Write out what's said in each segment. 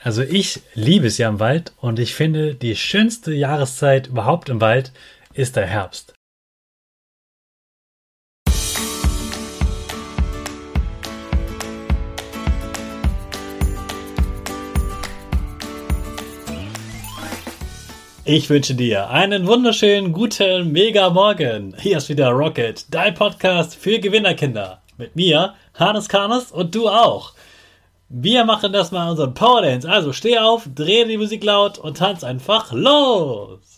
Also ich liebe es ja im Wald und ich finde, die schönste Jahreszeit überhaupt im Wald ist der Herbst. Ich wünsche dir einen wunderschönen guten Mega Morgen. Hier ist wieder Rocket, dein Podcast für Gewinnerkinder. Mit mir, Hannes Karnes und du auch. Wir machen das mal unseren Power Dance. Also steh auf, dreh die Musik laut und tanz einfach los.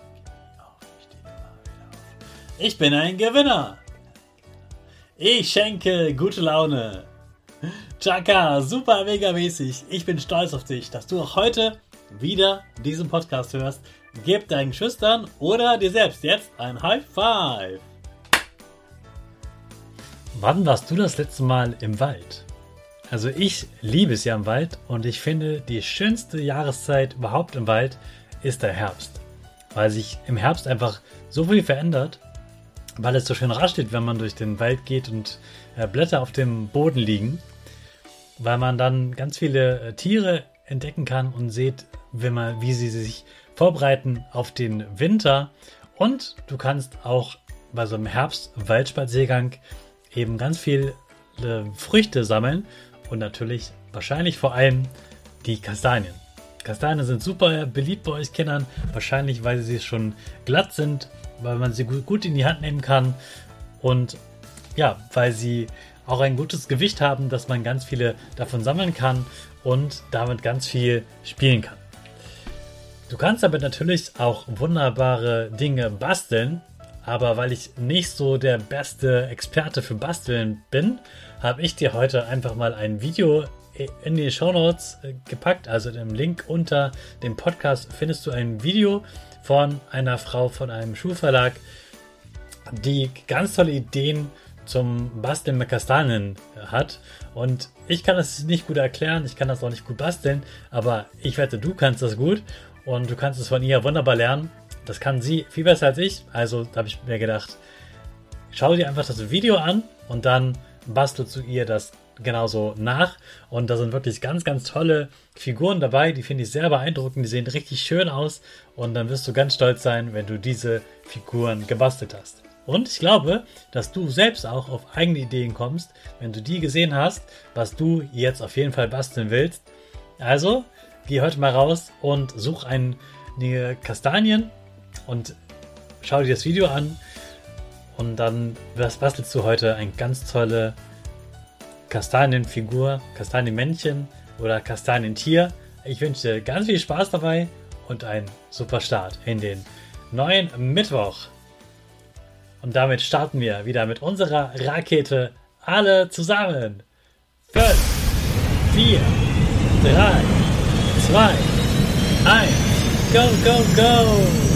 Ich bin ein Gewinner. Ich schenke gute Laune. Chaka, super mega mäßig. Ich bin stolz auf dich, dass du auch heute wieder diesen Podcast hörst. Gib deinen Schüchtern oder dir selbst jetzt ein High Five. Wann warst du das letzte Mal im Wald? Also ich liebe es ja im Wald und ich finde, die schönste Jahreszeit überhaupt im Wald ist der Herbst. Weil sich im Herbst einfach so viel verändert, weil es so schön rasch steht, wenn man durch den Wald geht und äh, Blätter auf dem Boden liegen weil man dann ganz viele äh, Tiere entdecken kann und sieht, wenn man, wie sie sich vorbereiten auf den Winter. Und du kannst auch bei so einem Herbst-Waldspaziergang eben ganz viele äh, Früchte sammeln und natürlich wahrscheinlich vor allem die Kastanien. Kastanien sind super beliebt bei euch Kindern, wahrscheinlich weil sie schon glatt sind, weil man sie gut in die Hand nehmen kann und ja, weil sie auch ein gutes Gewicht haben, dass man ganz viele davon sammeln kann und damit ganz viel spielen kann. Du kannst damit natürlich auch wunderbare Dinge basteln, aber weil ich nicht so der beste Experte für Basteln bin, habe ich dir heute einfach mal ein Video in die Show Notes äh, gepackt. Also im Link unter dem Podcast findest du ein Video von einer Frau von einem Schuhverlag, die ganz tolle Ideen zum Basteln mit Kastanien hat. Und ich kann das nicht gut erklären, ich kann das auch nicht gut basteln, aber ich wette, du kannst das gut und du kannst es von ihr wunderbar lernen. Das kann sie viel besser als ich. Also habe ich mir gedacht, schau dir einfach das Video an und dann bastelst du ihr das genauso nach. Und da sind wirklich ganz, ganz tolle Figuren dabei. Die finde ich sehr beeindruckend. Die sehen richtig schön aus. Und dann wirst du ganz stolz sein, wenn du diese Figuren gebastelt hast. Und ich glaube, dass du selbst auch auf eigene Ideen kommst, wenn du die gesehen hast, was du jetzt auf jeden Fall basteln willst. Also, geh heute mal raus und such einige Kastanien und schau dir das Video an. Und dann bastelst du heute eine ganz tolle Kastanienfigur, Kastanienmännchen oder Kastanientier. Ich wünsche dir ganz viel Spaß dabei und einen super Start in den neuen Mittwoch. Und damit starten wir wieder mit unserer Rakete alle zusammen. 5, 4, 3, 2, 1. Go, go, go!